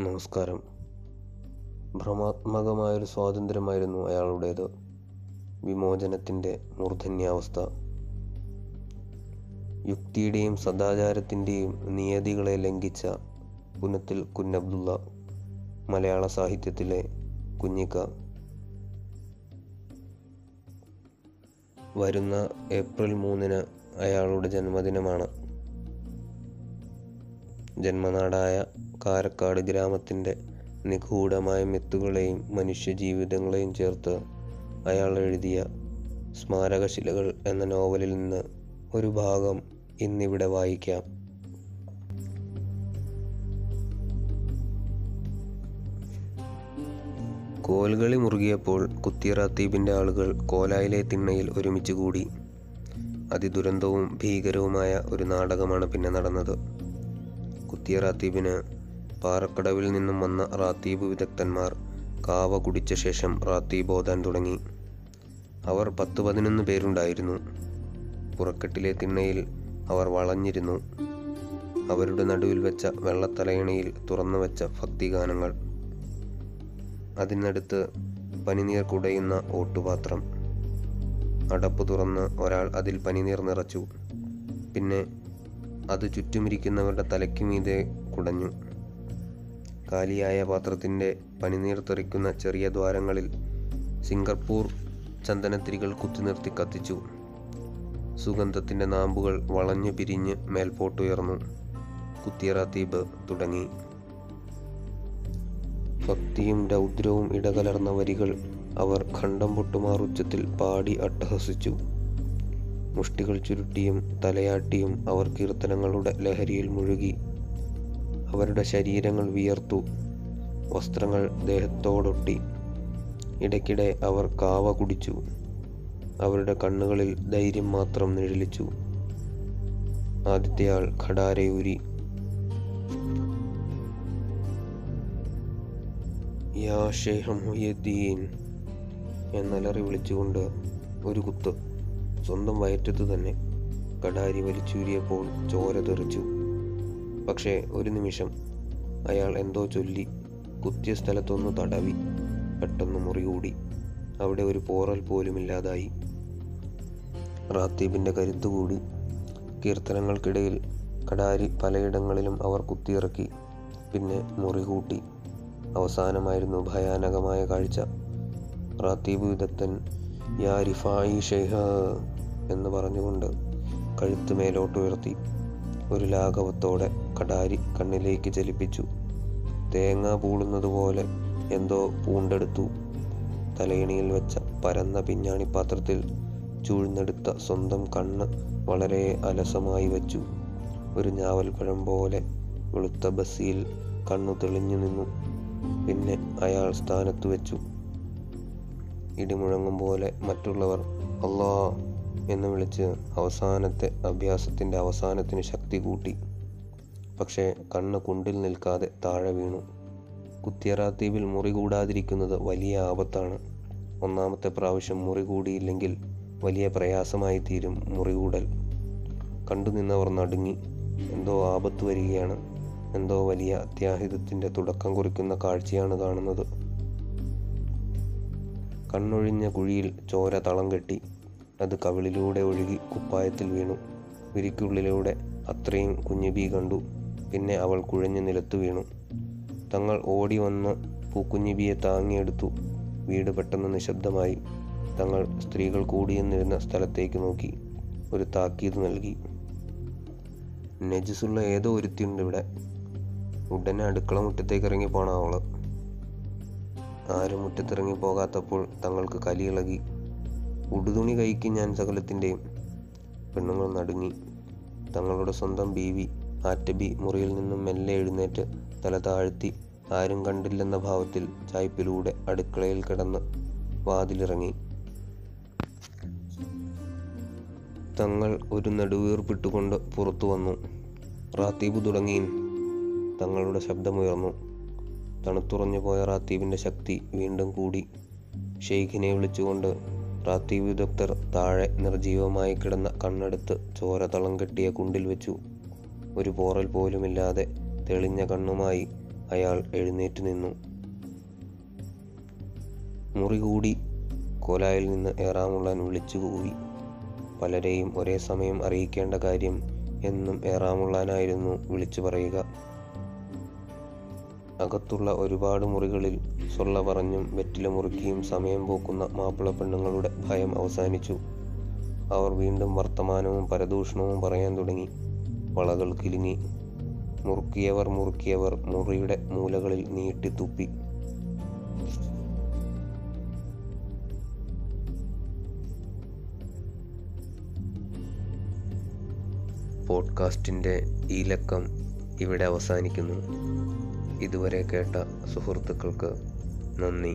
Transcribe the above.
നമസ്കാരം. ഭ്രമാത്മകമായൊരു സ്വാതന്ത്ര്യമായിരുന്നു അയാളുടേത്. വിമോചനത്തിന്റെ മൂർധന്യാവസ്ഥ. യുക്തിയുടെയും സദാചാരത്തിന്റെയും നിയതികളെ ലംഘിച്ച പുനത്തിൽ കുഞ്ഞബ്ദുള്ള മലയാള സാഹിത്യത്തിലെ കുഞ്ഞിക്ക. വരുന്ന ഏപ്രിൽ മൂന്നിന് അയാളുടെ ജന്മദിനമാണ്. ജന്മനാടായ കാരക്കാട് ഗ്രാമത്തിന്റെ നിഗൂഢമായ മിത്തുകളെയും മനുഷ്യജീവിതങ്ങളെയും ചേർത്ത് അയാൾ എഴുതിയ സ്മാരകശിലകൾ എന്ന നോവലിൽ നിന്ന് ഒരു ഭാഗം ഇന്നിവിടെ വായിക്കാം. കോൽകളി മുറുകിയപ്പോൾ കുത്തിയറാത്തീപിന്റെ ആളുകൾ കോലായിലെ തിണ്ണയിൽ ഒരുമിച്ച് കൂടി. അതിദുരന്തവും ഭീകരവുമായ ഒരു നാടകമാണ് പിന്നെ നടന്നത്. കുത്തിയ റാത്തീബിന് പാറക്കടവിൽ നിന്നും വന്ന റാത്തീബ് വിദഗ്ധന്മാർ കാവ കുടിച്ച ശേഷം റാത്തീബ് ഓതാൻ തുടങ്ങി. അവർ പത്ത് പതിനൊന്ന് പേരുണ്ടായിരുന്നു. പുറക്കെട്ടിലെ തിണ്ണയിൽ അവർ വളഞ്ഞിരുന്നു. അവരുടെ നടുവിൽ വെച്ച വെള്ളത്തലയണയിൽ തുറന്നു വെച്ച ഭക്തിഗാനങ്ങൾ. അതിനടുത്ത് പനിനീർ കുടയുന്ന ഓട്ടുപാത്രം. അടപ്പ് തുറന്ന് ഒരാൾ അതിൽ പനിനീർ നിറച്ചു. പിന്നെ അത് ചുറ്റുമിരിക്കുന്നവരുടെ തലയ്ക്ക് മീതെ കുടഞ്ഞു. കാലിയായ പാത്രത്തിന്റെ പനിനീർ തെറിക്കുന്ന ചെറിയ ദ്വാരങ്ങളിൽ സിംഗപ്പൂർ ചന്ദനത്തിരികൾ കുത്തിനിർത്തി കത്തിച്ചു. സുഗന്ധത്തിന്റെ നാമ്പുകൾ വളഞ്ഞു പിരിഞ്ഞ് മേൽപോട്ടുയർന്നു. കുത്തിയറ ദ്വീപ് തുടങ്ങി. ഭക്തിയും രൗദ്രവും ഇടകലർന്ന വരികൾ അവർ ഖണ്ഡം പൊട്ടുമാർ ഉച്ചത്തിൽ പാടി അട്ടഹസിച്ചു. മുഷ്ടികൾ ചുരുട്ടിയും തലയാട്ടിയും അവർ കീർത്തനങ്ങളുടെ ലഹരിയിൽ മുഴുകി. അവരുടെ ശരീരങ്ങൾ വിയർത്തു. വസ്ത്രങ്ങൾ ദേഹത്തോടൊട്ടി. ഇടയ്ക്കിടെ അവർ കാവ കുടിച്ചു. അവരുടെ കണ്ണുകളിൽ ധൈര്യം മാത്രം നിഴലിച്ചു. ആദ്യത്തെയാൾ ഖടാരയൂരി. യാ മുഹിയുദ്ദീൻ എന്നലറി വിളിച്ചുകൊണ്ട് ഒരു കുത്ത്. സ്വന്തം വയറ്റത്ത് തന്നെ കടാരി വലിച്ചൂരിയപ്പോൾ ചോര തെറിച്ചു. പക്ഷേ ഒരു നിമിഷം അയാൾ എന്തോ ചൊല്ലി കുത്തിയ സ്ഥലത്തൊന്ന് തടവി. പെട്ടെന്ന് മുറികൂടി. അവിടെ ഒരു പോറൽ പോലുമില്ലാതായി. റാത്തീബിന്റെ കരുത്തുകൂടി കീർത്തനങ്ങൾക്കിടയിൽ കടാരി പലയിടങ്ങളിലും അവർ കുത്തിയിറക്കി. പിന്നെ മുറി കൂട്ടി അവസാനമായിരുന്നു ഭയാനകമായ കാഴ്ച. റാത്തീബ് വിദഗ്ധൻ യാ ഷെയ്ഹ എന്ന് പറഞ്ഞുകൊണ്ട് കഴുത്ത് മേലോട്ടുയർത്തി ഒരു ലാഘവത്തോടെ കടാരി കണ്ണിലേക്ക് ചലിപ്പിച്ചു. തേങ്ങ പൂളുന്നത് പോലെ എന്തോ പൂണ്ടെടുത്തു. തലയിണിയിൽ വെച്ച പരന്ന പിഞ്ഞാണി പാത്രത്തിൽ ചൂഴ്ന്നെടുത്ത സ്വന്തം കണ്ണ് വളരെ അലസമായി വച്ചു. ഒരു ഞാവൽപ്പഴം പോലെ വെളുത്ത ബസ്സിയിൽ കണ്ണു തെളിഞ്ഞു നിന്നു. പിന്നെ അയാൾ സ്ഥാനത്ത് വെച്ചു. ഇടിമുഴങ്ങും പോലെ മറ്റുള്ളവർ അള്ളാ എന്ന് വിളിച്ച് അവസാനത്തെ അഭ്യാസത്തിന്റെ അവസാനത്തിന് ശക്തി കൂട്ടി. പക്ഷേ കണ്ണ് കുണ്ടിൽ നിൽക്കാതെ താഴെ വീണു. കുത്തിയറാത്തീവിൽ മുറി കൂടാതിരിക്കുന്നത് വലിയ ആപത്താണ്. ഒന്നാമത്തെ പ്രാവശ്യം മുറി കൂടിയില്ലെങ്കിൽ വലിയ പ്രയാസമായി തീരും മുറികൂടൽ കണ്ടു നിന്നവർ നടുങ്ങി. എന്തോ ആപത്ത് വരികയാണ്. എന്തോ വലിയ അത്യാഹിതത്തിന്റെ തുടക്കം കുറിക്കുന്ന കാഴ്ചയാണ് കാണുന്നത്. കണ്ണൊഴിഞ്ഞ കുഴിയിൽ ചോര തളം കെട്ടി. അത് കവിളിലൂടെ ഒഴുകി കുപ്പായത്തിൽ വീണു. വിരിക്കുള്ളിലൂടെ അത്രയും കുഞ്ഞുബി കണ്ടു. പിന്നെ അവൾ കുഴഞ്ഞു നിലത്തു വീണു. തങ്ങൾ ഓടി വന്ന് പൂക്കുഞ്ഞുബിയെ താങ്ങിയെടുത്തു. വീട് പെട്ടെന്ന് നിശബ്ദമായി. തങ്ങൾ സ്ത്രീകൾ കൂടിയെന്നിരുന്ന സ്ഥലത്തേക്ക് നോക്കി. ഒരു താക്കീത് നൽകി. നെജസുള്ള ഏതോ ഒരുത്തിയുണ്ട് ഇവിടെ. ഉടനെ അടുക്കള മുറ്റത്തേക്ക് ഇറങ്ങി പോണ അവൾ. ആരും മുറ്റത്തിറങ്ങി പോകാത്തപ്പോൾ തങ്ങൾക്ക് കലിയിളകി ഉടുതുണി കൈക്ക് ഞാൻ സകലത്തിന്റെയും പെണ്ണുങ്ങൾ നടുങ്ങി. തങ്ങളുടെ സ്വന്തം ബീവി ആറ്റബി മുറിയിൽ നിന്നും മെല്ലെ എഴുന്നേറ്റ് തല താഴ്ത്തി ആരും കണ്ടില്ലെന്ന ഭാവത്തിൽ ചായ്പിലൂടെ അടുക്കളയിൽ കിടന്ന് വാതിലിറങ്ങി. തങ്ങൾ ഒരു നെടുവീർപ്പിട്ടുകൊണ്ട് പുറത്തു വന്നു. റാത്തീബ് തുടങ്ങിയും തങ്ങളുടെ ശബ്ദമുയർന്നു. തണുത്തുറഞ്ഞു പോയ റാത്തീബിന്റെ ശക്തി വീണ്ടും കൂടി. ഷെയ്ഖിനെ വിളിച്ചുകൊണ്ട് റാത്തീബ് വിദഗ്ധർ താഴെ നിർജീവമായി കിടന്ന കണ്ണെടുത്ത് ചോരതളം കെട്ടിയ കുണ്ടിൽ വെച്ചു. ഒരു പോറൽ പോലുമില്ലാതെ തെളിഞ്ഞ കണ്ണുമായി അയാൾ എഴുന്നേറ്റ് നിന്നു. മുറി കൂടി കോലായിൽ നിന്ന് ഏറാമുള്ളാൻ വിളിച്ചു കൂവി. പലരെയും ഒരേ സമയം അറിയിക്കേണ്ട കാര്യം എന്നും ഏറാമുള്ളാനായിരുന്നു വിളിച്ചു പറയുക. അകത്തുള്ള ഒരുപാട് മുറികളിൽ സൊള്ള പറഞ്ഞും വെറ്റില മുറുക്കിയും സമയം പോക്കുന്ന മാപ്പിള പെണ്ണുങ്ങളുടെ ഭയം അവസാനിച്ചു. അവർ വീണ്ടും വർത്തമാനവും പരദൂഷണവും പറയാൻ തുടങ്ങി. വളകൾ കിലുങ്ങി. മുറുക്കിയവർ മുറുക്കിയവർ മുറിയുടെ മൂലകളിൽ നീട്ടിത്തുപ്പി പോഡ്കാസ്റ്റിന്റെ ഈ ലക്കം ഇവിടെ അവസാനിക്കുന്നു. ഇതുവരെ കേട്ട സുഹൃത്തുക്കൾക്ക് നന്ദി.